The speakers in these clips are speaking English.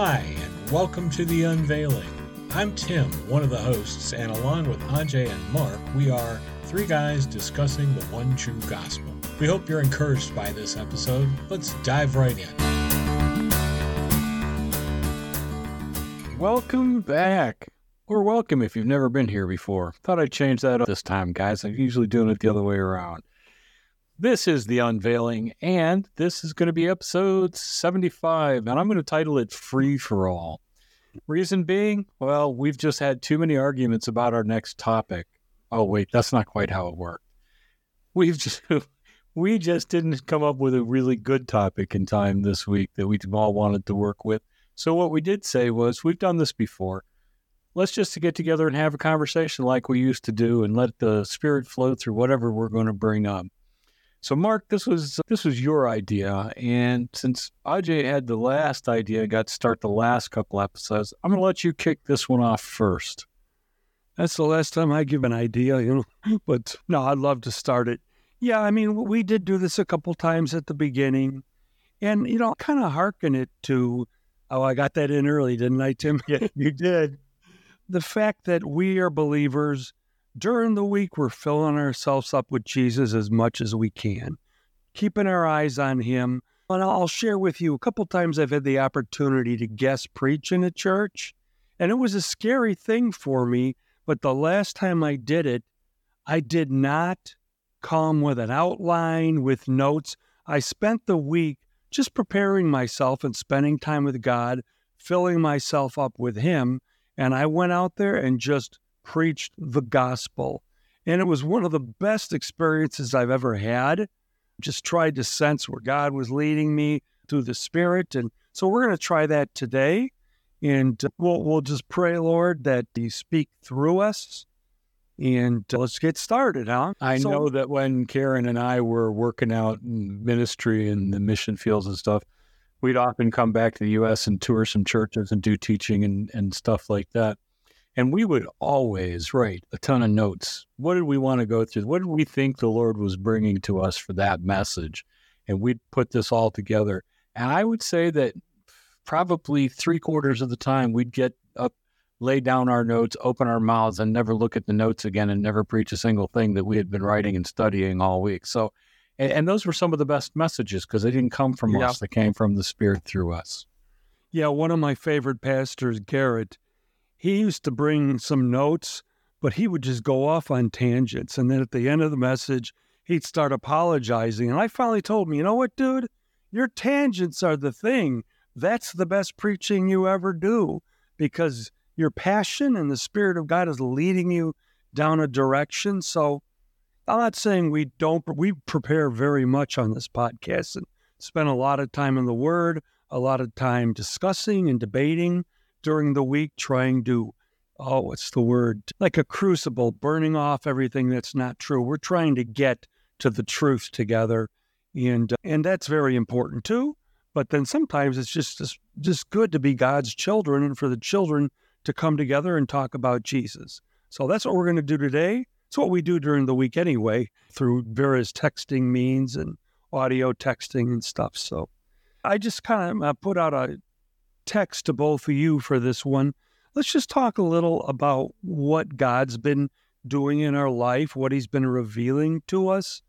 Hi, and welcome to The Unveiling. I'm Tim, one of the hosts, and along with Ajay and Mark, we are three guys discussing the one true gospel. We hope you're encouraged by this episode. Let's dive right in. Welcome back. Or welcome if you've never been here before. Thought I'd change that up this time, guys. I'm usually doing it the other way around. This is The Unveiling, and this is going to be episode 75, and I'm going to title it Free for All. Reason being, well, we've just had too many arguments about our next topic. Oh, wait, that's not quite how it worked. We've just. We just didn't come up with a really good topic in time this week that we all wanted to work with. So, what we did say was, we've done this before. Let's just get together and have a conversation like we used to do and let the spirit flow through whatever we're going to bring up. So, Mark, this was this was your idea, and since Ajay had the last idea, got to start the last couple episodes. I'm going to let you kick this one off first. That's the last time I give an idea, you know. But no, I'd love to start it. Yeah, I mean, we did do this a couple times at the beginning, and you know, kind of hearken it to. Oh, I got that in early, didn't I, Tim? Yeah, you did. The fact that we are believers during the week, we're filling ourselves up with Jesus as much as we can, keeping our eyes on Him. And I'll share with you a couple times I've had the opportunity to guest preach in a church, and it was a scary thing for me. But the last time I did it, I did not come with an outline, with notes. I spent the week just preparing myself and spending time with God, filling myself up with Him. And I went out there and just preached the gospel. And it was one of the best experiences I've ever had. Just tried to sense where God was leading me through the Spirit. And so we're going to try that today. And we'll, we'll just pray, Lord, that you speak through us. And uh, let's get started, huh? I So- know that when Karen and I were working out in ministry and the mission fields and stuff, we'd often come back to the U.S. and tour some churches and do teaching and, and stuff like that. And we would always write a ton of notes. What did we want to go through? What did we think the Lord was bringing to us for that message? And we'd put this all together. And I would say that probably three quarters of the time we'd get up, lay down our notes, open our mouths, and never look at the notes again and never preach a single thing that we had been writing and studying all week. So, and, and those were some of the best messages because they didn't come from Yeah. us, they came from the Spirit through us. Yeah, one of my favorite pastors, Garrett, he used to bring some notes, but he would just go off on tangents. And then at the end of the message, he'd start apologizing. And I finally told him, you know what, dude? Your tangents are the thing. That's the best preaching you ever do because your passion and the Spirit of God is leading you down a direction. So I'm not saying we don't, we prepare very much on this podcast and spend a lot of time in the Word, a lot of time discussing and debating during the week, trying to, oh, what's the word? Like a crucible, burning off everything that's not true. We're trying to get to the truth together. And, and that's very important too. But then sometimes it's just, just, just good to be God's children and for the children to come together and talk about Jesus. So that's what we're going to do today. It's what we do during the week anyway, through various texting means and audio texting and stuff. So I just kind of uh, put out a text to both of you for this one. Let's just talk a little about what God's been doing in our life, what He's been revealing to us.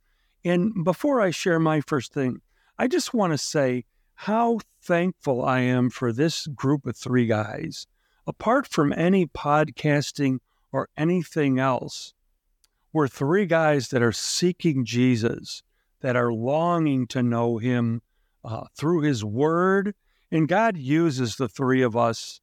And before I share my first thing, I just want to say how thankful I am for this group of three guys. Apart from any podcasting or anything else, we're three guys that are seeking Jesus, that are longing to know Him uh, through His Word. And God uses the three of us.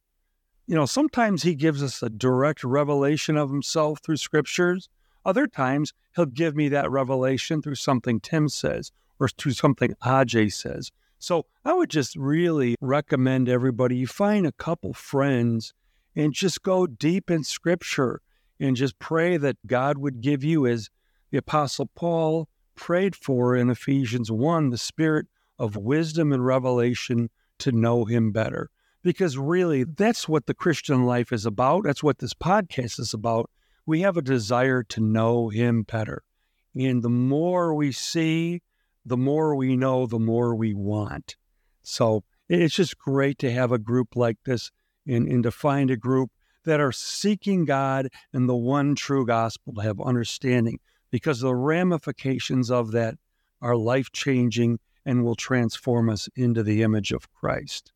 You know, sometimes He gives us a direct revelation of Himself through scriptures. Other times, He'll give me that revelation through something Tim says or through something Ajay says. So I would just really recommend everybody you find a couple friends and just go deep in scripture and just pray that God would give you, as the Apostle Paul prayed for in Ephesians 1, the spirit of wisdom and revelation to know him better. Because really, that's what the Christian life is about. That's what this podcast is about. We have a desire to know him better. And the more we see, the more we know, the more we want. So It's just great to have a group like this and, and to find a group that are seeking God and the one true gospel to have understanding because the ramifications of that are life changing and will transform us into the image of Christ.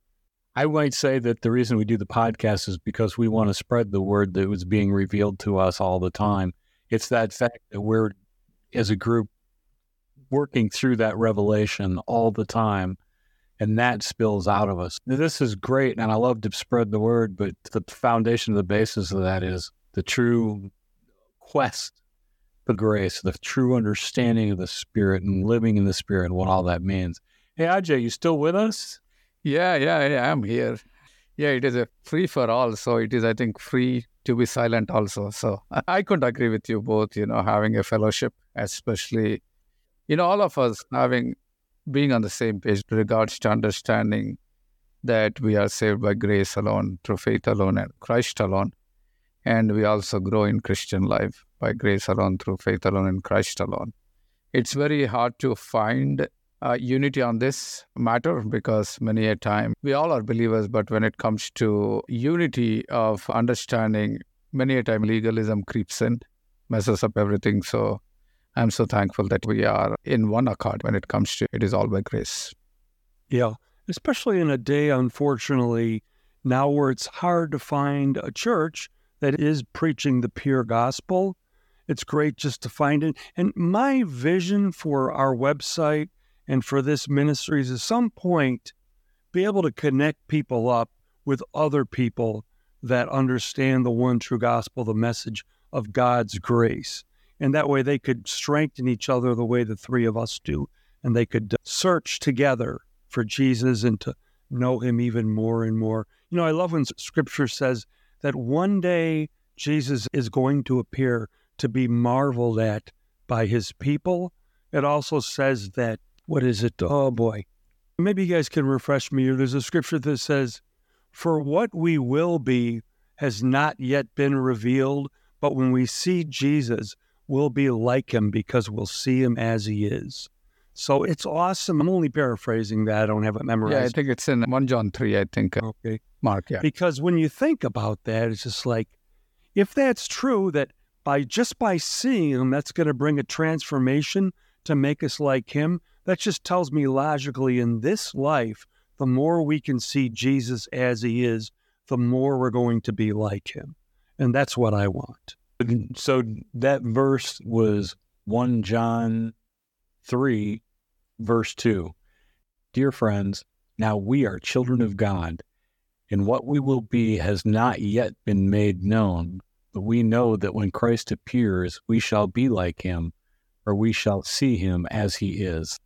I might say that the reason we do the podcast is because we want to spread the word that was being revealed to us all the time. It's that fact that we're, as a group, working through that revelation all the time, and that spills out of us. This is great, and I love to spread the word, but the foundation, of the basis of that is the true quest for grace, the true understanding of the Spirit, and living in the Spirit, and what all that means. Hey, Ajay, you still with us? Yeah, yeah, yeah, I'm here. Yeah, it is a free for all. So it is, I think, free to be silent also. So I couldn't agree with you both, you know, having a fellowship, especially, you know, all of us having, being on the same page regards to understanding that we are saved by grace alone, through faith alone, and Christ alone. And we also grow in Christian life by grace alone, through faith alone, in Christ alone. It's very hard to find uh, unity on this matter because many a time we all are believers, but when it comes to unity of understanding, many a time legalism creeps in, messes up everything. So I'm so thankful that we are in one accord when it comes to it is all by grace. Yeah, especially in a day, unfortunately, now where it's hard to find a church that is preaching the pure gospel. It's great just to find it. And my vision for our website and for this ministry is at some point be able to connect people up with other people that understand the one true gospel, the message of God's grace. And that way they could strengthen each other the way the three of us do. And they could uh, search together for Jesus and to know him even more and more. You know, I love when scripture says that one day Jesus is going to appear to be marveled at by his people. It also says that what is it? Oh boy. Maybe you guys can refresh me. There's a scripture that says, For what we will be has not yet been revealed, but when we see Jesus, we'll be like him because we'll see him as he is. So it's awesome. I'm only paraphrasing that. I don't have it memorized. Yeah, I think it's in 1 John 3, I think. Uh, okay. Mark, yeah. Because when you think about that, it's just like, if that's true, that by just by seeing him, that's going to bring a transformation to make us like him, that just tells me logically in this life, the more we can see Jesus as he is, the more we're going to be like him. And that's what I want. So that verse was 1 John 3, verse 2. Dear friends, now we are children of God, and what we will be has not yet been made known. But we know that when Christ appears, we shall be like him, or we shall see him as he is.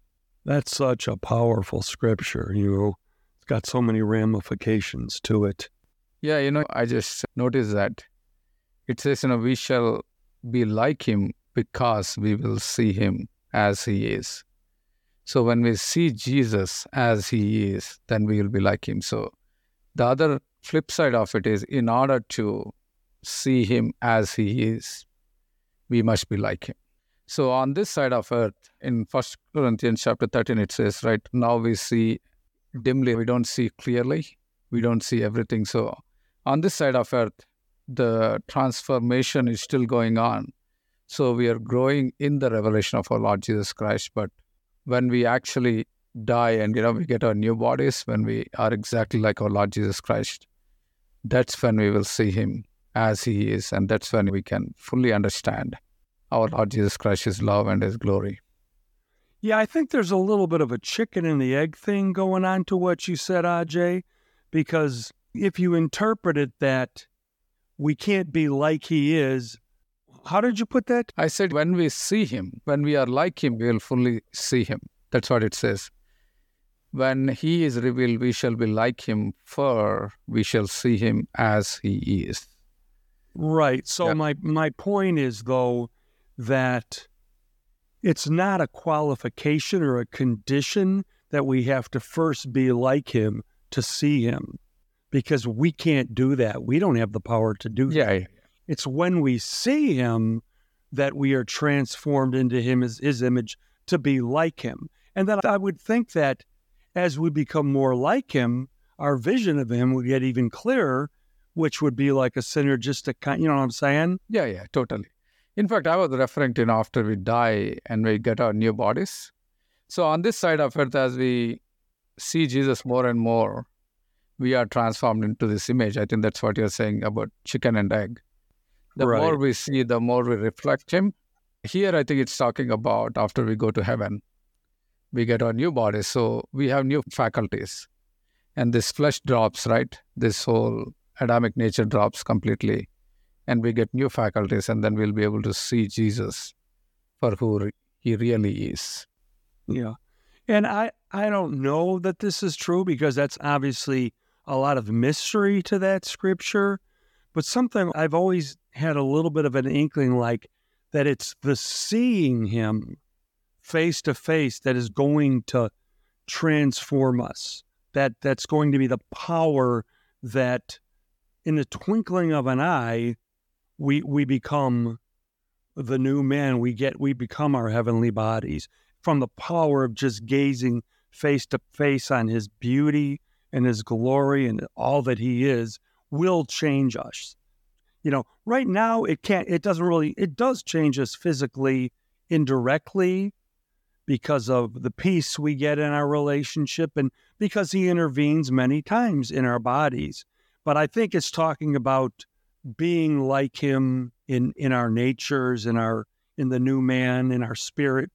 That's such a powerful scripture. You know, it's got so many ramifications to it. Yeah, you know, I just noticed that it says, you know, we shall be like him because we will see him as he is. So when we see Jesus as he is, then we will be like him. So the other flip side of it is in order to see him as he is, we must be like him. So on this side of earth, in First Corinthians chapter 13, it says, right now we see dimly, we don't see clearly, we don't see everything. So on this side of earth, the transformation is still going on. So we are growing in the revelation of our Lord Jesus Christ. But when we actually die and you know we get our new bodies, when we are exactly like our Lord Jesus Christ, that's when we will see him as he is, and that's when we can fully understand our Lord Jesus Christ, His love and His glory. Yeah, I think there's a little bit of a chicken and the egg thing going on to what you said, Ajay, because if you interpret it that we can't be like He is, how did you put that? I said, when we see Him, when we are like Him, we will fully see Him. That's what it says. When He is revealed, we shall be like Him, for we shall see Him as He is. Right. So my my point is though that it's not a qualification or a condition that we have to first be like him to see him because we can't do that. We don't have the power to do yeah. that. It's when we see him that we are transformed into him as his image to be like him. And that I would think that as we become more like him, our vision of him will get even clearer, which would be like a synergistic kind. You know what I'm saying? Yeah, yeah, totally. In fact, I was referring to you know, after we die and we get our new bodies. So on this side of it, as we see Jesus more and more, we are transformed into this image. I think that's what you're saying about chicken and egg. The Right. more we see, the more we reflect Him. Here, I think it's talking about after we go to heaven, we get our new bodies. So we have new faculties. And this flesh drops, right? This whole Adamic nature drops completely. And we get new faculties, and then we'll be able to see Jesus for who He really is. Yeah. And I, I don't know that this is true because that's obviously a lot of mystery to that scripture, but something I've always had a little bit of an inkling like that it's the seeing him face to face that is going to transform us. That that's going to be the power that in the twinkling of an eye we we become the new man we get we become our heavenly bodies from the power of just gazing face to face on his beauty and his glory and all that he is will change us. You know, right now it can't it doesn't really it does change us physically indirectly because of the peace we get in our relationship and because he intervenes many times in our bodies. But I think it's talking about being like him in in our natures in our in the new man in our spirit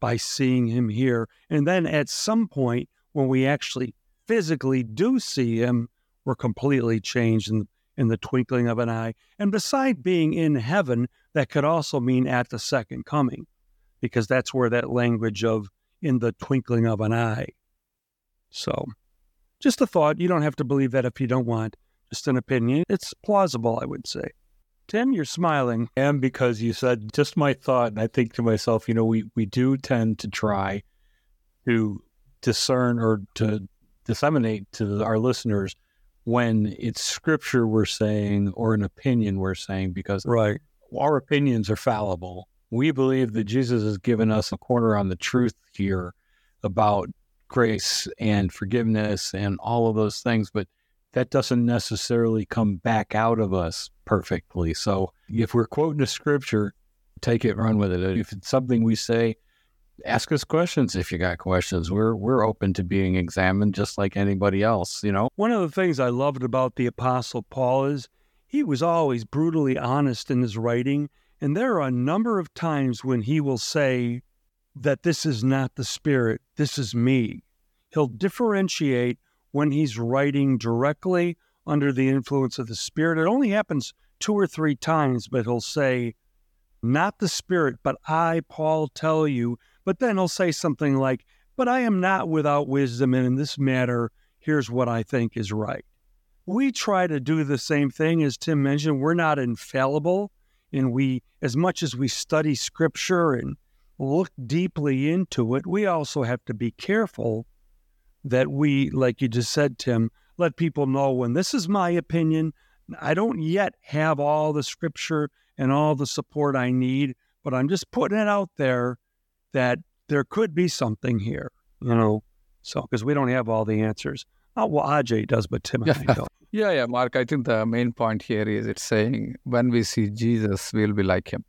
by seeing him here. And then at some point when we actually physically do see him we're completely changed in in the twinkling of an eye. And beside being in heaven that could also mean at the second coming because that's where that language of in the twinkling of an eye. So just a thought. You don't have to believe that if you don't want just an opinion. It's plausible i would say. Tim you're smiling. And because you said just my thought, and I think to myself, you know, we, we do tend to try to discern or to disseminate to our listeners when it's scripture we're saying or an opinion we're saying, because right. our opinions are fallible. We believe that Jesus has given us a corner on the truth here about grace and forgiveness and all of those things, but that doesn't necessarily come back out of us perfectly. So if we're quoting a scripture, take it, run with it. If it's something we say, ask us questions if you got questions. We're we're open to being examined just like anybody else, you know? One of the things I loved about the Apostle Paul is he was always brutally honest in his writing. And there are a number of times when he will say that this is not the Spirit, this is me. He'll differentiate when he's writing directly under the influence of the Spirit. It only happens two or three times, but he'll say, not the Spirit, but I, Paul, tell you. But then he'll say something like, but I am not without wisdom, and in this matter, here's what I think is right. We try to do the same thing as Tim mentioned. We're not infallible, and we, as much as we study scripture and look deeply into it, we also have to be careful that we, like you just said, Tim, let people know when this is my opinion. I don't yet have all the scripture and all the support I need, but I'm just putting it out there that there could be something here, you know. So, because we don't have all the answers. Oh, well, Ajay does, but Tim and I don't. Yeah, yeah, Mark. I think the main point here is it's saying when we see Jesus, we'll be like him.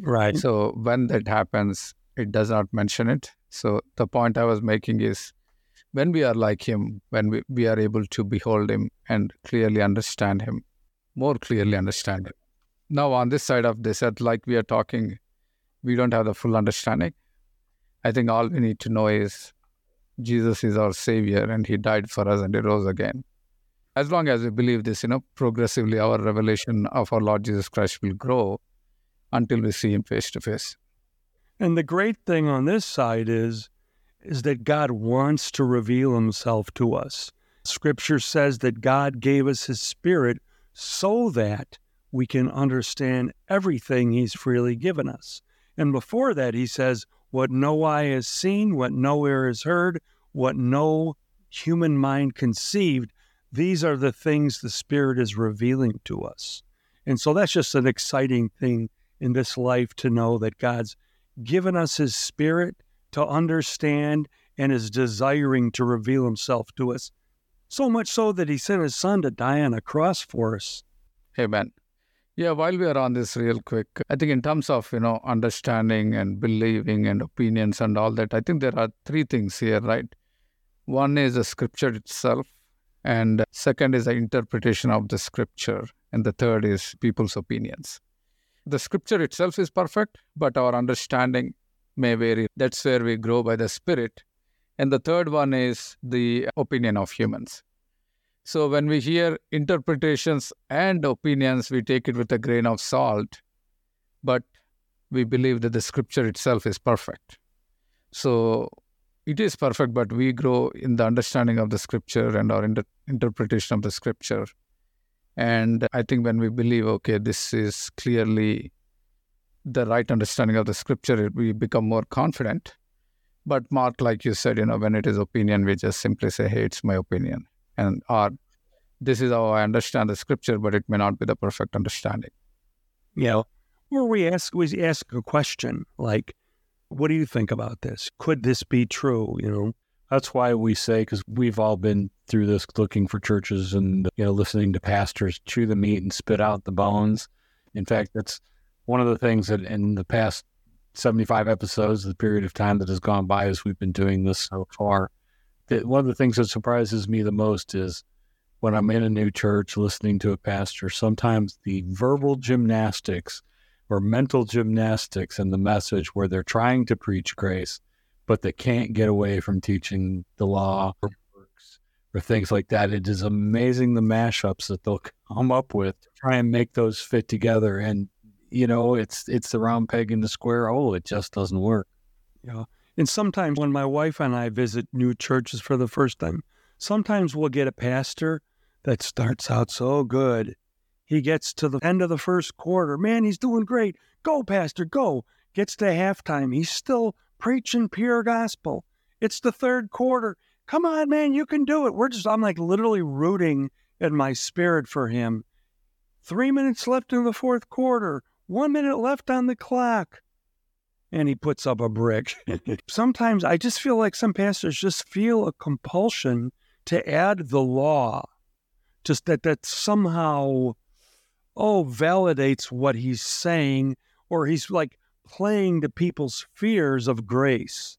Right. So when that happens, it does not mention it. So the point I was making is when we are like him, when we, we are able to behold him and clearly understand him, more clearly understand him. Now, on this side of this, at like we are talking, we don't have the full understanding. I think all we need to know is Jesus is our Savior and He died for us and He rose again. As long as we believe this, you know, progressively our revelation of our Lord Jesus Christ will grow until we see Him face to face. And the great thing on this side is is that God wants to reveal himself to us. Scripture says that God gave us his spirit so that we can understand everything he's freely given us. And before that he says what no eye has seen, what no ear has heard, what no human mind conceived, these are the things the spirit is revealing to us. And so that's just an exciting thing in this life to know that God's given us his spirit to understand and is desiring to reveal himself to us. So much so that he sent his son to die on a cross for us. Amen. Yeah, while we are on this real quick, I think in terms of, you know, understanding and believing and opinions and all that, I think there are three things here, right? One is the scripture itself, and second is the interpretation of the scripture, and the third is people's opinions. The scripture itself is perfect, but our understanding may vary. That's where we grow by the Spirit. And the third one is the opinion of humans. So when we hear interpretations and opinions, we take it with a grain of salt, but we believe that the scripture itself is perfect. So it is perfect, but we grow in the understanding of the scripture and our inter- interpretation of the scripture. And I think when we believe, okay, this is clearly the right understanding of the scripture, we become more confident. But Mark, like you said, you know, when it is opinion, we just simply say, hey, it's my opinion. And or this is how I understand the scripture, but it may not be the perfect understanding. Know, or we ask we ask a question like, what do you think about this? Could this be true? You know, that's why we say because we've all been through this, looking for churches and you know listening to pastors chew the meat and spit out the bones. In fact, that's one of the things that in the past 75 episodes, the period of time that has gone by as we've been doing this so far, that one of the things that surprises me the most is when I'm in a new church listening to a pastor, sometimes the verbal gymnastics or mental gymnastics in the message where they're trying to preach grace, but they can't get away from teaching the law or works or things like that. It is amazing the mashups that they'll come up with to try and make those fit together. And you know, it's it's the round peg in the square hole. It just doesn't work. Yeah. And sometimes when my wife and I visit new churches for the first time, sometimes we'll get a pastor that starts out so good. He gets to the end of the first quarter. Man, he's doing great. Go, Pastor, go. Gets to halftime. He's still preaching pure gospel. It's the third quarter. Come on, man, you can do it. We're just, I'm like literally rooting in my spirit for him. Three minutes left in the fourth quarter. One minute left on the clock. And he puts up a brick. Sometimes I just feel like some pastors just feel a compulsion to add the law, just that that somehow, oh, validates what he's saying, or he's like playing to people's fears of grace,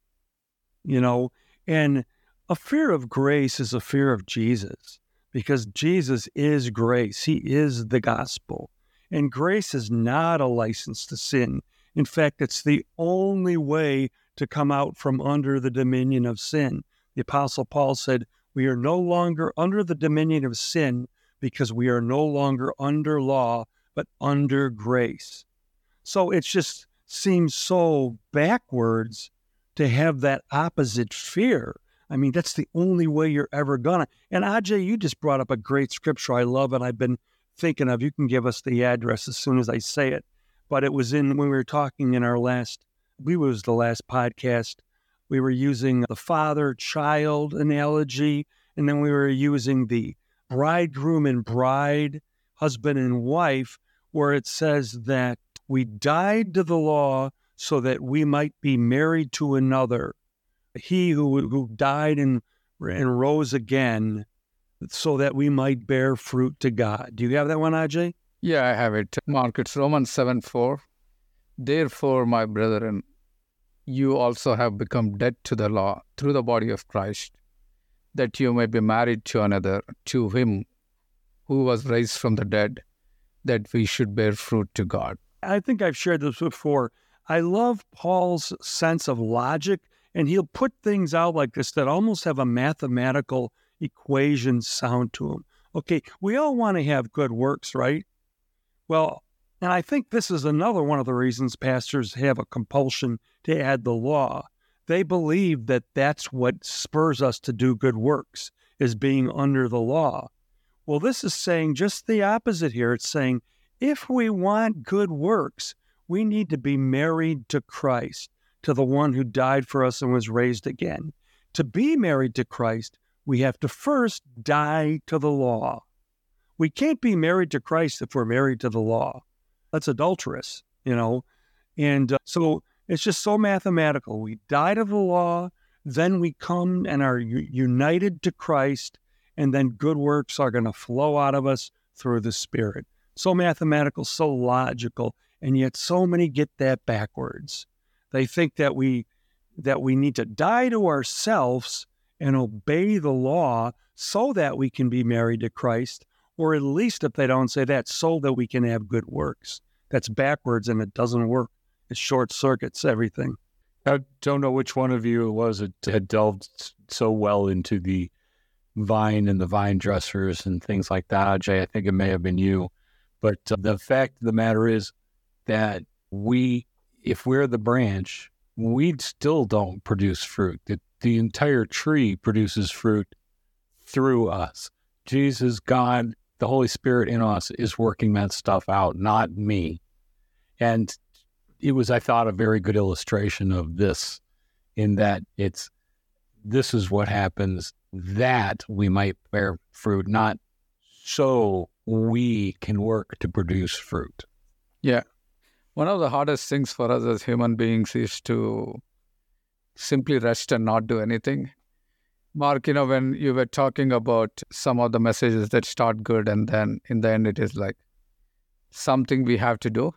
you know? And a fear of grace is a fear of Jesus because Jesus is grace, He is the gospel. And grace is not a license to sin. In fact, it's the only way to come out from under the dominion of sin. The Apostle Paul said, We are no longer under the dominion of sin because we are no longer under law, but under grace. So it's just seems so backwards to have that opposite fear. I mean, that's the only way you're ever gonna. And Ajay, you just brought up a great scripture I love, and I've been thinking of. You can give us the address as soon as I say it. But it was in when we were talking in our last, we was the last podcast. We were using the father child analogy, and then we were using the bridegroom and bride, husband and wife, where it says that we died to the law so that we might be married to another. He who, who died and, and rose again so that we might bear fruit to God. Do you have that one, Ajay? Yeah, I have it. Mark, it's Romans 7 4. Therefore, my brethren, you also have become dead to the law through the body of Christ, that you may be married to another, to him who was raised from the dead, that we should bear fruit to God. I think I've shared this before. I love Paul's sense of logic, and he'll put things out like this that almost have a mathematical equation sound to them. Okay, we all want to have good works, right? Well, and I think this is another one of the reasons pastors have a compulsion to add the law. They believe that that's what spurs us to do good works, is being under the law. Well, this is saying just the opposite here. It's saying if we want good works, we need to be married to Christ, to the one who died for us and was raised again. To be married to Christ, we have to first die to the law. We can't be married to Christ if we're married to the law. That's adulterous, you know? And uh, so it's just so mathematical. We die to the law, then we come and are u- united to Christ, and then good works are going to flow out of us through the Spirit. So mathematical, so logical, and yet so many get that backwards. They think that we that we need to die to ourselves and obey the law so that we can be married to Christ, or at least if they don't say that, so that we can have good works. That's backwards and it doesn't work. It short circuits everything. I don't know which one of you it was that had delved so well into the vine and the vine dressers and things like that. Jay, I think it may have been you. But uh, the fact of the matter is that we, if we're the branch, we still don't produce fruit. The, the entire tree produces fruit through us. Jesus, God, the Holy Spirit in us is working that stuff out, not me. And it was, I thought, a very good illustration of this in that it's this is what happens that we might bear fruit, not so we can work to produce fruit. Yeah. One of the hardest things for us as human beings is to simply rest and not do anything. Mark, you know, when you were talking about some of the messages that start good and then in the end it is like something we have to do.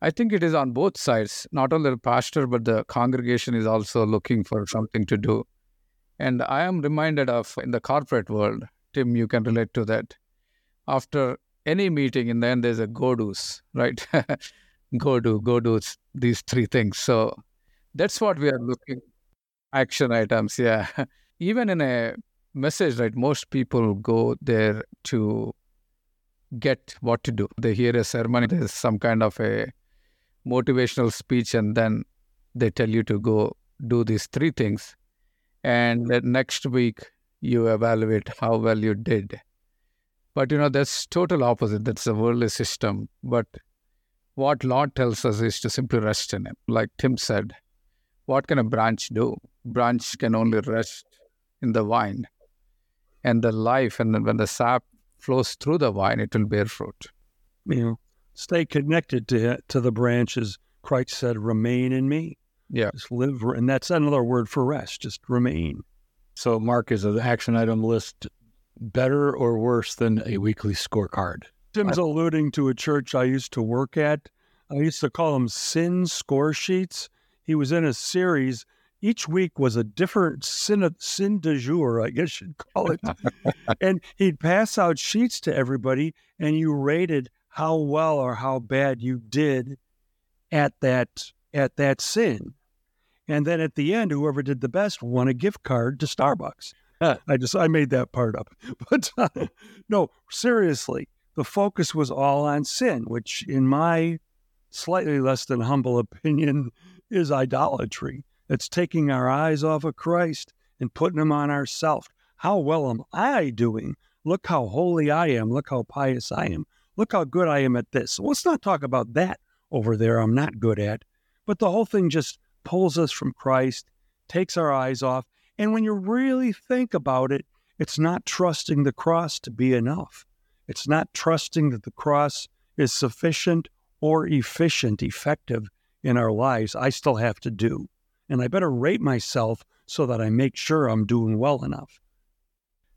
I think it is on both sides. Not only the pastor, but the congregation is also looking for something to do. And I am reminded of in the corporate world, Tim, you can relate to that. After any meeting, in the end, there's a go do's, right? go do, go these three things. So that's what we are looking action items. Yeah. Even in a message, right? Most people go there to get what to do. They hear a sermon, there's some kind of a motivational speech, and then they tell you to go do these three things. And next week, you evaluate how well you did. But you know, that's total opposite. That's the worldly system. But what Lord tells us is to simply rest in Him. Like Tim said, what can a branch do? Branch can only rest in the vine. And the life, and when the sap flows through the vine, it will bear fruit. You know, stay connected to to the branches. Christ said, "Remain in me." Yeah, just live, and that's another word for rest. Just remain. So, Mark, is an action item list better or worse than a weekly scorecard? Tim's alluding to a church I used to work at. I used to call them sin score sheets. He was in a series. Each week was a different sin, sin de jour, I guess you'd call it. and he'd pass out sheets to everybody, and you rated how well or how bad you did at that at that sin. And then at the end, whoever did the best won a gift card to Starbucks. I just I made that part up, but uh, no, seriously, the focus was all on sin, which, in my slightly less than humble opinion, is idolatry. It's taking our eyes off of Christ and putting them on ourselves. How well am I doing? Look how holy I am. Look how pious I am. Look how good I am at this. Let's not talk about that over there. I'm not good at. But the whole thing just pulls us from Christ, takes our eyes off. And when you really think about it, it's not trusting the cross to be enough. It's not trusting that the cross is sufficient or efficient, effective in our lives. I still have to do. And I better rate myself so that I make sure I'm doing well enough.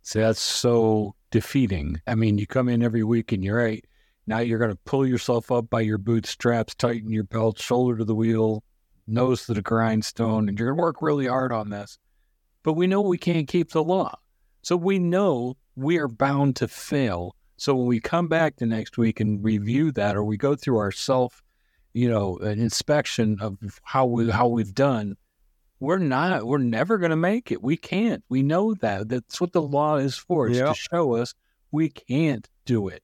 See, that's so defeating. I mean, you come in every week and you're right. Now you're going to pull yourself up by your bootstraps, tighten your belt, shoulder to the wheel, nose to the grindstone, and you're going to work really hard on this. But we know we can't keep the law. So we know we are bound to fail. So when we come back the next week and review that, or we go through our self, you know, an inspection of how we how we've done, we're not, we're never going to make it. We can't. We know that. That's what the law is for. It's yep. to show us we can't do it.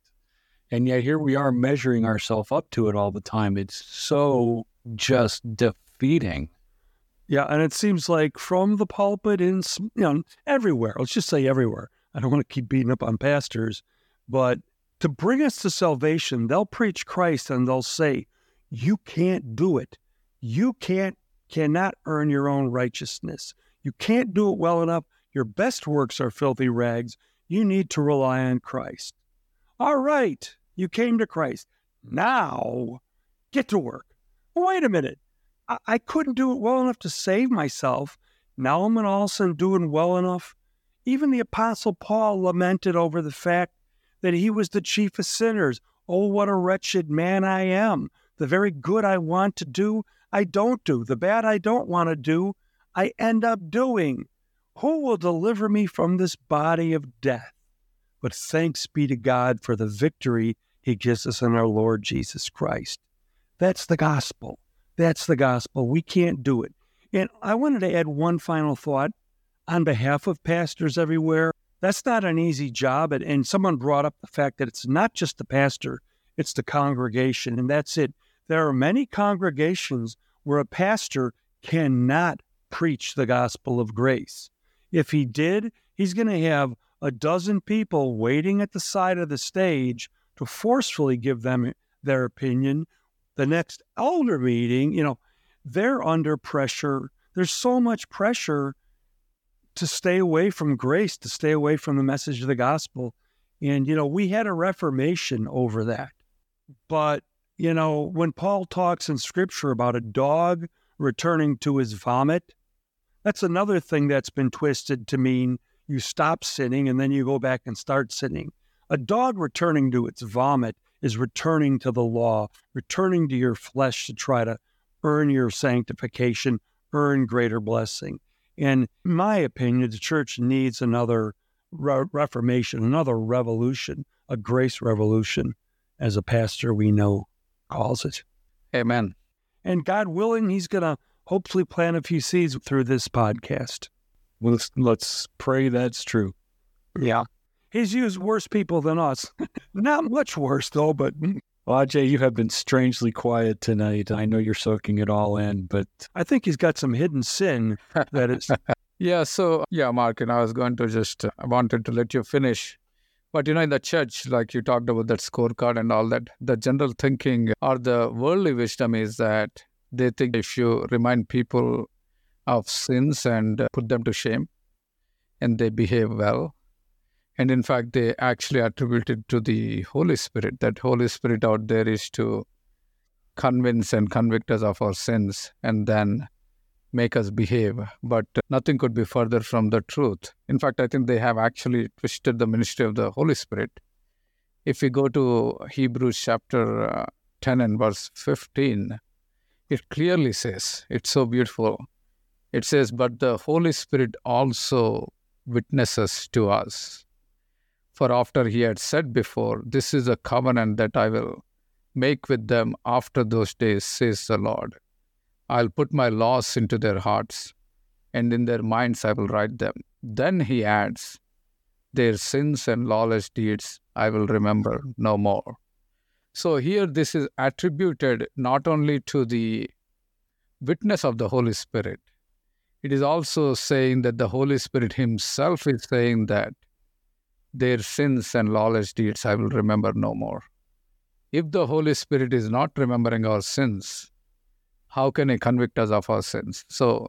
And yet here we are measuring ourselves up to it all the time. It's so just defeating. Yeah, and it seems like from the pulpit in you know everywhere. Let's just say everywhere. I don't want to keep beating up on pastors, but to bring us to salvation, they'll preach Christ and they'll say, "You can't do it. You can't cannot earn your own righteousness. You can't do it well enough. Your best works are filthy rags. You need to rely on Christ." All right, you came to Christ. Now, get to work. Wait a minute. I, couldn't do it well enough to save myself. Now I'm all of sudden doing well enough. Even the Apostle Paul lamented over the fact that he was the chief of sinners. Oh, what a wretched man I am. The very good I want to do, I don't do. The bad I don't want to do, I end up doing. Who will deliver me from this body of death? But thanks be to God for the victory he gives us in our Lord Jesus Christ. That's the gospel. That's the gospel. We can't do it. And I wanted to add one final thought on behalf of pastors everywhere. That's not an easy job. And someone brought up the fact that it's not just the pastor, it's the congregation. And that's it. There are many congregations where a pastor cannot preach the gospel of grace. If he did, he's going to have a dozen people waiting at the side of the stage to forcefully give them their opinion. The next elder meeting, you know, they're under pressure. There's so much pressure to stay away from grace, to stay away from the message of the gospel. And, you know, we had a reformation over that. But, you know, when Paul talks in scripture about a dog returning to his vomit, that's another thing that's been twisted to mean you stop sinning and then you go back and start sinning. A dog returning to its vomit is returning to the law, returning to your flesh to try to earn your sanctification, earn greater blessing. And in my opinion, the church needs another re- reformation, another revolution, a grace revolution, as a pastor we know calls it. Amen. And God willing, he's going to hopefully plant a few seeds through this podcast. Well, let's, let's pray that's true. Yeah. He's used worse people than us. Not much worse, though, but. Well, Ajay, you have been strangely quiet tonight. I know you're soaking it all in, but. I think he's got some hidden sin that is. yeah, so, yeah, Mark, and I was going to just, I wanted to let you finish. But, you know, in the church, like you talked about that scorecard and all that, the general thinking or the worldly wisdom is that they think if you remind people of sins and uh, put them to shame and they behave well, and in fact, they actually attribute it to the Holy Spirit. That Holy Spirit out there is to convince and convict us of our sins and then make us behave. But nothing could be further from the truth. In fact, I think they have actually twisted the ministry of the Holy Spirit. If we go to Hebrews chapter uh, 10 and verse 15, it clearly says, it's so beautiful. It says, But the Holy Spirit also witnesses to us. For after he had said before, This is a covenant that I will make with them after those days, says the Lord. I'll put my laws into their hearts, and in their minds I will write them. Then he adds, Their sins and lawless deeds I will remember no more. So here this is attributed not only to the witness of the Holy Spirit, it is also saying that the Holy Spirit Himself is saying that their sins and lawless deeds I will remember no more. If the Holy Spirit is not remembering our sins, how can He convict us of our sins? So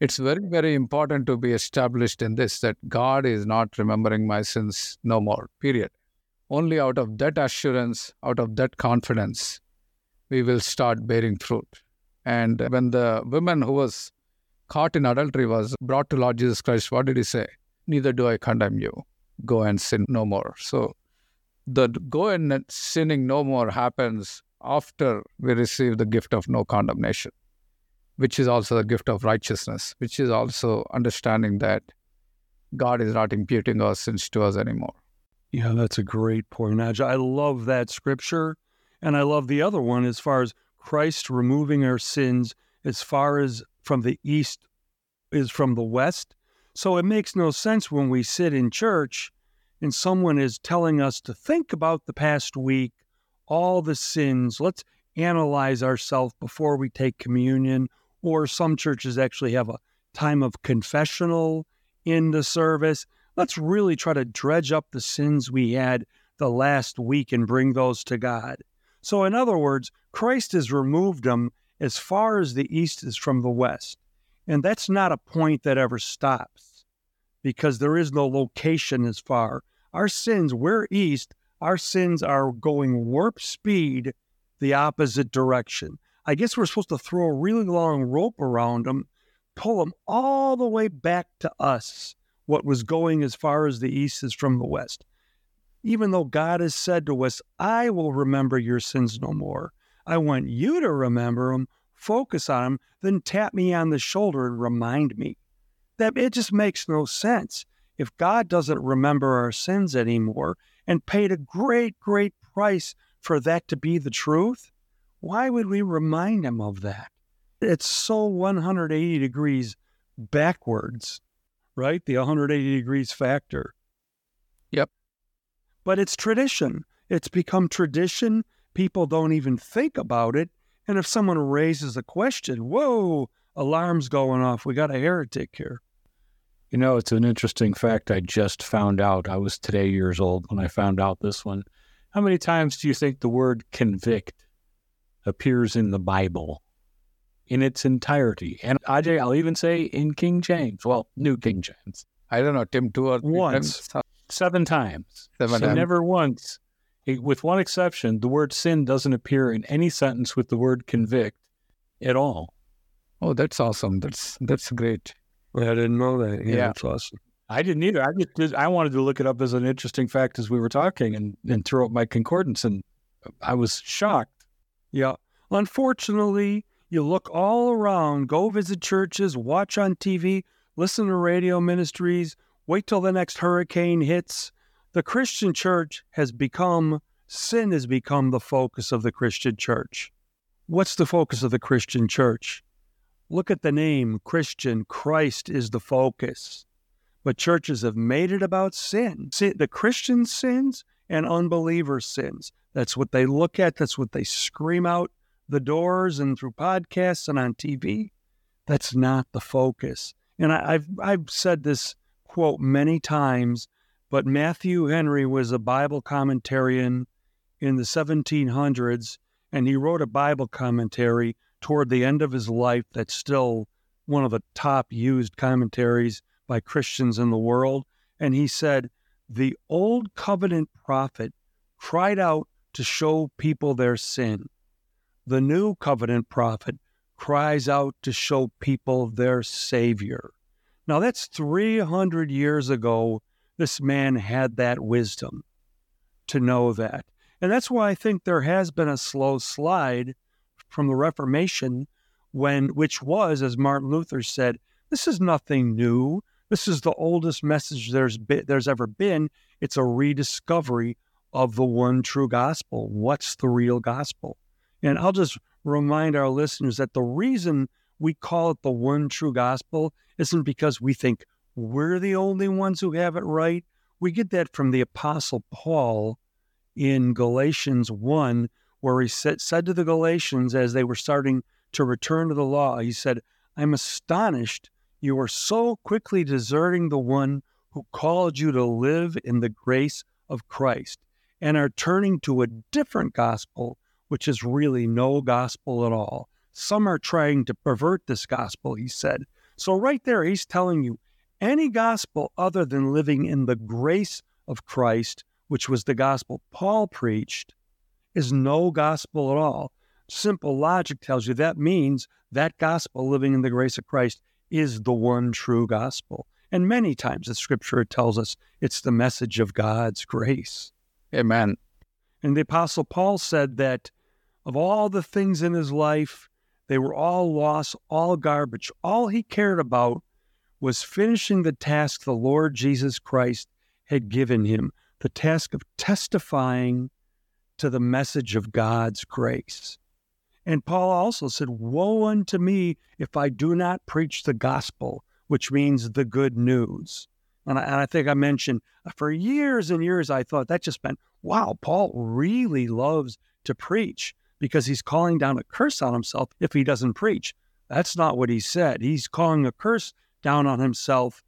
it's very, very important to be established in this that God is not remembering my sins no more, period. Only out of that assurance, out of that confidence, we will start bearing fruit. And when the woman who was caught in adultery was brought to Lord Jesus Christ, what did he say? Neither do I condemn you go and sin no more. So the go and sinning no more happens after we receive the gift of no condemnation, which is also the gift of righteousness, which is also understanding that God is not imputing our sins to us anymore. Yeah, that's a great point, Aj. I love that scripture. And I love the other one as far as Christ removing our sins as far as from the east is from the west. So it makes no sense when we sit in church and someone is telling us to think about the past week, all the sins. Let's analyze ourselves before we take communion. Or some churches actually have a time of confessional in the service. Let's really try to dredge up the sins we had the last week and bring those to God. So, in other words, Christ has removed them as far as the east is from the west. And that's not a point that ever stops because there is no location as far. Our sins, we're east, our sins are going warp speed the opposite direction. I guess we're supposed to throw a really long rope around them, pull them all the way back to us, what was going as far as the east is from the west. Even though God has said to us, I will remember your sins no more. I want you to remember them, focus on them, then tap me on the shoulder and remind me. That it just makes no sense. If God doesn't remember our sins anymore and paid a great, great price for that to be the truth, why would we remind him of that? It's so 180 degrees backwards, right? The 180 degrees factor. Yep. But it's tradition. It's become tradition. People don't even think about it. And if someone raises a question, whoa, alarms going off. We got a heretic here. You know, it's an interesting fact I just found out. I was today years old when I found out this one. How many times do you think the word convict appears in the Bible in its entirety? And Ajay, I'll even say in King James. Well, New King James. I don't know, Tim, two or three Once. times. Seven times. Seven so times. never once. It- with one exception, the word sin doesn't appear in any sentence with the word convict at all. Oh, that's awesome. That's that's great. I didn't know that. Yeah, Yeah. that's awesome. I didn't either. I just I wanted to look it up as an interesting fact as we were talking and, and throw up my concordance, and I was shocked. Yeah. Unfortunately, you look all around, go visit churches, watch on TV, listen to radio ministries, wait till the next hurricane hits. The Christian church has become, sin has become the focus of the Christian church. What's the focus of the Christian church? Look at the name Christian. Christ is the focus. But churches have made it about sin. the Christian sins and unbelievers' sins. That's what they look at. That's what they scream out the doors and through podcasts and on TV. That's not the focus. And I, I've I've said this quote many times, but Matthew Henry was a Bible commentarian in the 1700s, and he wrote a Bible commentary toward the end of his life that's still one of the top used commentaries by Christians in the world. And he said, The old covenant prophet cried out to show people their sin. The new covenant prophet cries out to show people their Savior. Now, that's 300 years ago. This man had that wisdom to know that. And that's why I think there has been a slow slide from the Reformation, when which was, as Martin Luther said, this is nothing new. This is the oldest message there's been, there's ever been. It's a rediscovery of the one true gospel. What's the real gospel? And I'll just remind our listeners that the reason we call it the one true gospel isn't because we think we're the only ones who have it right. We get that from the Apostle Paul in Galatians 1, where he said, said to the Galatians as they were starting to return to the law, he said, I'm astonished you are so quickly deserting the one who called you to live in the grace of Christ and are turning to a different gospel, which is really no gospel at all. Some are trying to pervert this gospel, he said. So, right there, he's telling you any gospel other than living in the grace of Christ, which was the gospel Paul preached, is no gospel at all. Simple logic tells you that means that gospel, living in the grace of Christ, is the one true gospel. And many times the scripture tells us it's the message of God's grace. Amen. And the Apostle Paul said that of all the things in his life, they were all lost, all garbage. All he cared about was finishing the task the Lord Jesus Christ had given him the task of testifying to the message of God's grace. And Paul also said, Woe unto me if I do not preach the gospel, which means the good news. And I, and I think I mentioned uh, for years and years, I thought that just meant, wow, Paul really loves to preach because he's calling down a curse on himself if he doesn't preach. That's not what he said. He's calling a curse down on himself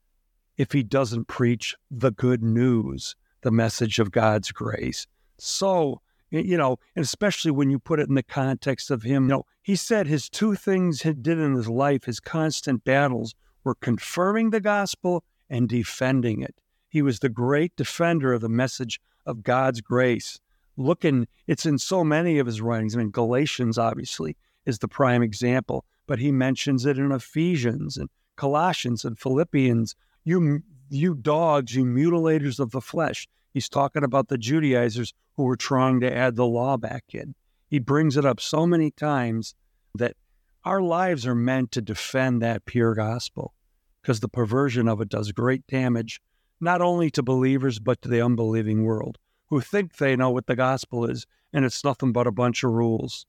if he doesn't preach the good news, the message of God's grace. So, you know, and especially when you put it in the context of him, you know, he said his two things he did in his life, his constant battles, were confirming the gospel and defending it. He was the great defender of the message of God's grace. Looking, it's in so many of his writings. I mean, Galatians obviously is the prime example, but he mentions it in Ephesians and Colossians and Philippians. You, you dogs, you mutilators of the flesh. He's talking about the Judaizers who were trying to add the law back in. He brings it up so many times that our lives are meant to defend that pure gospel because the perversion of it does great damage, not only to believers, but to the unbelieving world who think they know what the gospel is, and it's nothing but a bunch of rules.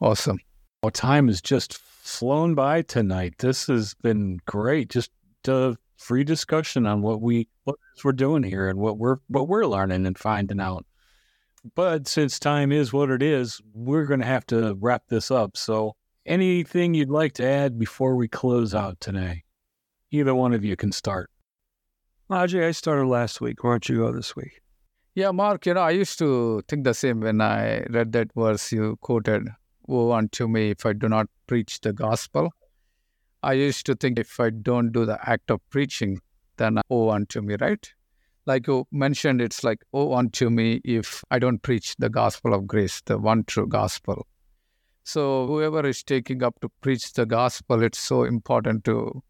Awesome. Well, time has just flown by tonight. This has been great. Just a free discussion on what we what we're doing here and what we're what we're learning and finding out. But since time is what it is, we're going to have to wrap this up. So, anything you'd like to add before we close out today? Either one of you can start. Ajay, I started last week. Why don't you go this week? Yeah, Mark, you know, I used to think the same when I read that verse you quoted woe unto me if I do not preach the gospel. I used to think if I don't do the act of preaching, then woe unto me, right? Like you mentioned, it's like woe unto me if I don't preach the gospel of grace, the one true gospel. So whoever is taking up to preach the gospel, it's so important to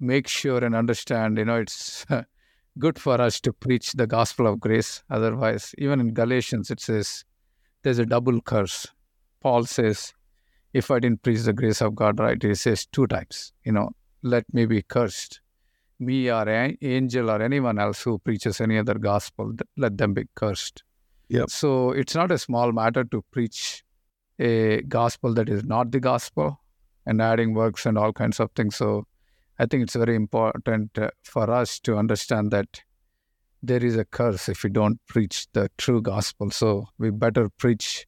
make sure and understand, you know, it's good for us to preach the gospel of grace. Otherwise, even in Galatians, it says there's a double curse. Paul says, if I didn't preach the grace of God right, he says two times, you know, let me be cursed. Me or an angel or anyone else who preaches any other gospel, let them be cursed. Yep. So it's not a small matter to preach a gospel that is not the gospel and adding works and all kinds of things. So I think it's very important uh, for us to understand that there is a curse if we don't preach the true gospel. So we better preach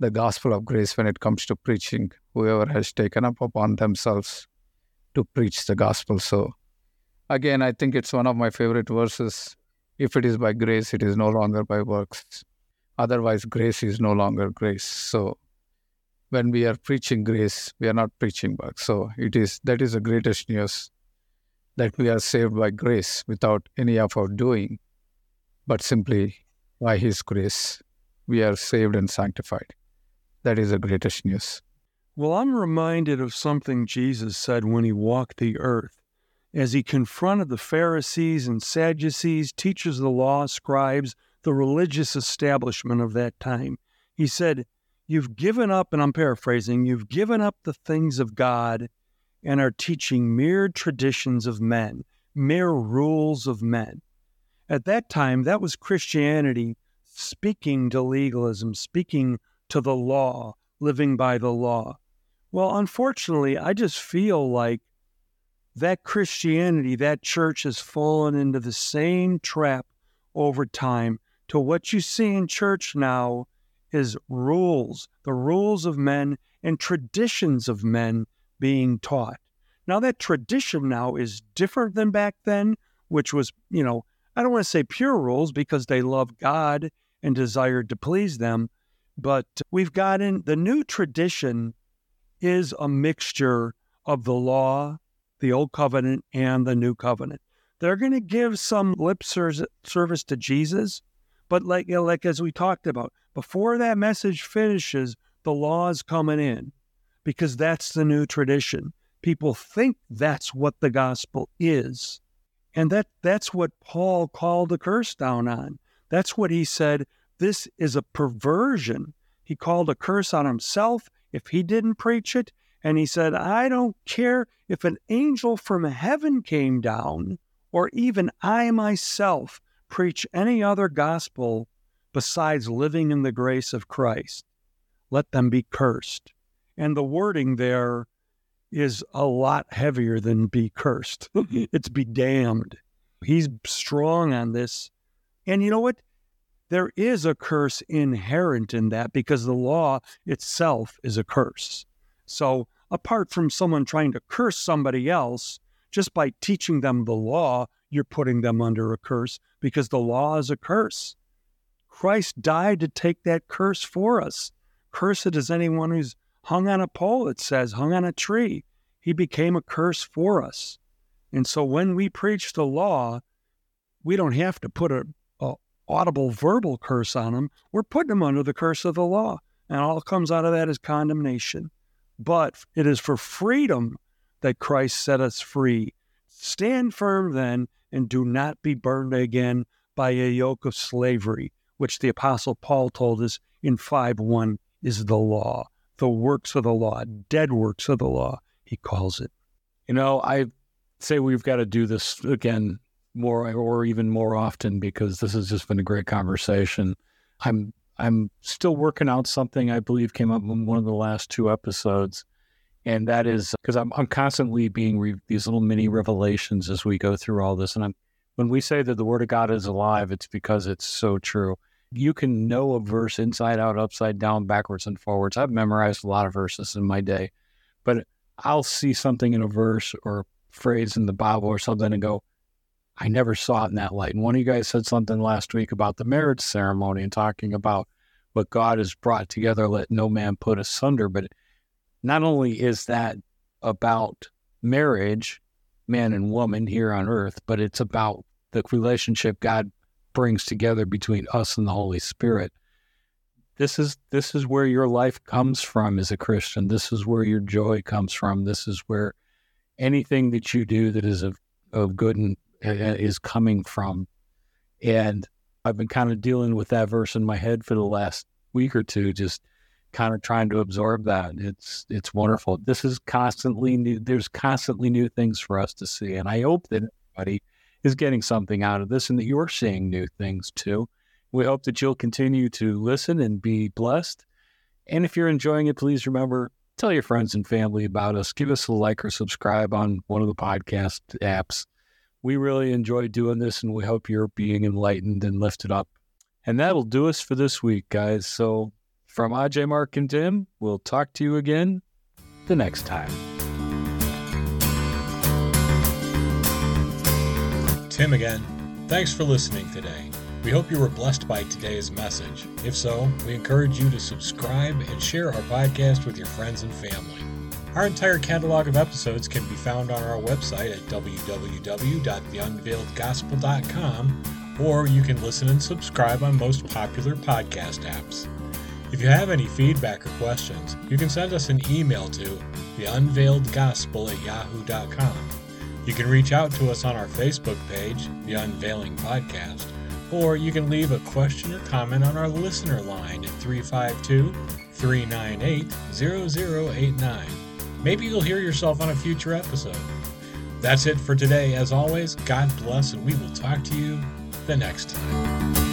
the gospel of grace when it comes to preaching, whoever has taken up upon themselves to preach the gospel. So, again, I think it's one of my favorite verses. If it is by grace, it is no longer by works. Otherwise, grace is no longer grace. So, when we are preaching grace, we are not preaching works. So, it is that is the greatest news that we are saved by grace without any of our doing, but simply by His grace, we are saved and sanctified. That is the greatest news. Well, I'm reminded of something Jesus said when he walked the earth. As he confronted the Pharisees and Sadducees, teachers of the law, scribes, the religious establishment of that time, he said, You've given up, and I'm paraphrasing, you've given up the things of God and are teaching mere traditions of men, mere rules of men. At that time, that was Christianity speaking to legalism, speaking to the law, living by the law. Well, unfortunately, I just feel like that Christianity, that church has fallen into the same trap over time to what you see in church now is rules, the rules of men and traditions of men being taught. Now, that tradition now is different than back then, which was, you know, I don't want to say pure rules because they love God and desired to please them, but we've gotten the new tradition is a mixture of the law, the old covenant, and the new covenant. They're going to give some lip service to Jesus, but like you know, like as we talked about before that message finishes, the law is coming in because that's the new tradition. People think that's what the gospel is. And that that's what Paul called the curse down on. That's what he said this is a perversion. He called a curse on himself if he didn't preach it. And he said, I don't care if an angel from heaven came down or even I myself preach any other gospel besides living in the grace of Christ. Let them be cursed. And the wording there is a lot heavier than be cursed. it's be damned. He's strong on this. And you know what? There is a curse inherent in that because the law itself is a curse. So, apart from someone trying to curse somebody else, just by teaching them the law, you're putting them under a curse because the law is a curse. Christ died to take that curse for us. Cursed is anyone who's hung on a pole, it says, hung on a tree. He became a curse for us. And so when we preach the law, we don't have to put a audible verbal curse on them, we're putting them under the curse of the law. And all comes out of that is condemnation. but it is for freedom that Christ set us free. Stand firm then, and do not be burned again by a yoke of slavery, which the Apostle Paul told us in 5 1 is the law, the works of the law, dead works of the law, he calls it. You know, I say we've got to do this again more or even more often because this has just been a great conversation. I'm I'm still working out something I believe came up in one of the last two episodes, and that is because I'm I'm constantly being re- these little mini revelations as we go through all this, and I'm when we say that the Word of God is alive, it's because it's so true. You can know a verse inside out, upside down, backwards and forwards. I've memorized a lot of verses in my day, but I'll see something in a verse or phrase in the Bible or something and go, I never saw it in that light. And one of you guys said something last week about the marriage ceremony and talking about what God has brought together, let no man put asunder. But not only is that about marriage, man and woman here on earth, but it's about the relationship God brings together between us and the Holy Spirit. This is this is where your life comes from as a Christian. This is where your joy comes from. This is where anything that you do that is of, of good and Uh, is coming from. And I've been kind of dealing with that verse in my head for the last week or two, just kind of trying to absorb that. It's it's wonderful. This is constantly new. There's constantly new things for us to see, and I hope that everybody is getting something out of this, and that you're seeing new things too. We hope that you'll continue to listen and be blessed. And if you're enjoying it, please remember tell your friends and family about us. Give us a like or subscribe on one of the podcast apps. We really enjoy doing this, and we hope you're being enlightened and lifted up. And that'll do us for this week, guys. So, from Aj, Mark, and Tim, we'll talk to you again the next time. Tim again. Thanks for listening today. We hope you were blessed by today's message. If so, we encourage you to subscribe and share our podcast with your friends and family. Our entire catalog of episodes can be found on our website at www.theunveiledgospel.com, or you can listen and subscribe on most popular podcast apps. If you have any feedback or questions, you can send us an email to theunveiledgospel at yahoo.com. You can reach out to us on our Facebook page, The Unveiling Podcast, or you can leave a question or comment on our listener line at 352 398 0089. Maybe you'll hear yourself on a future episode. That's it for today. As always, God bless, and we will talk to you the next time.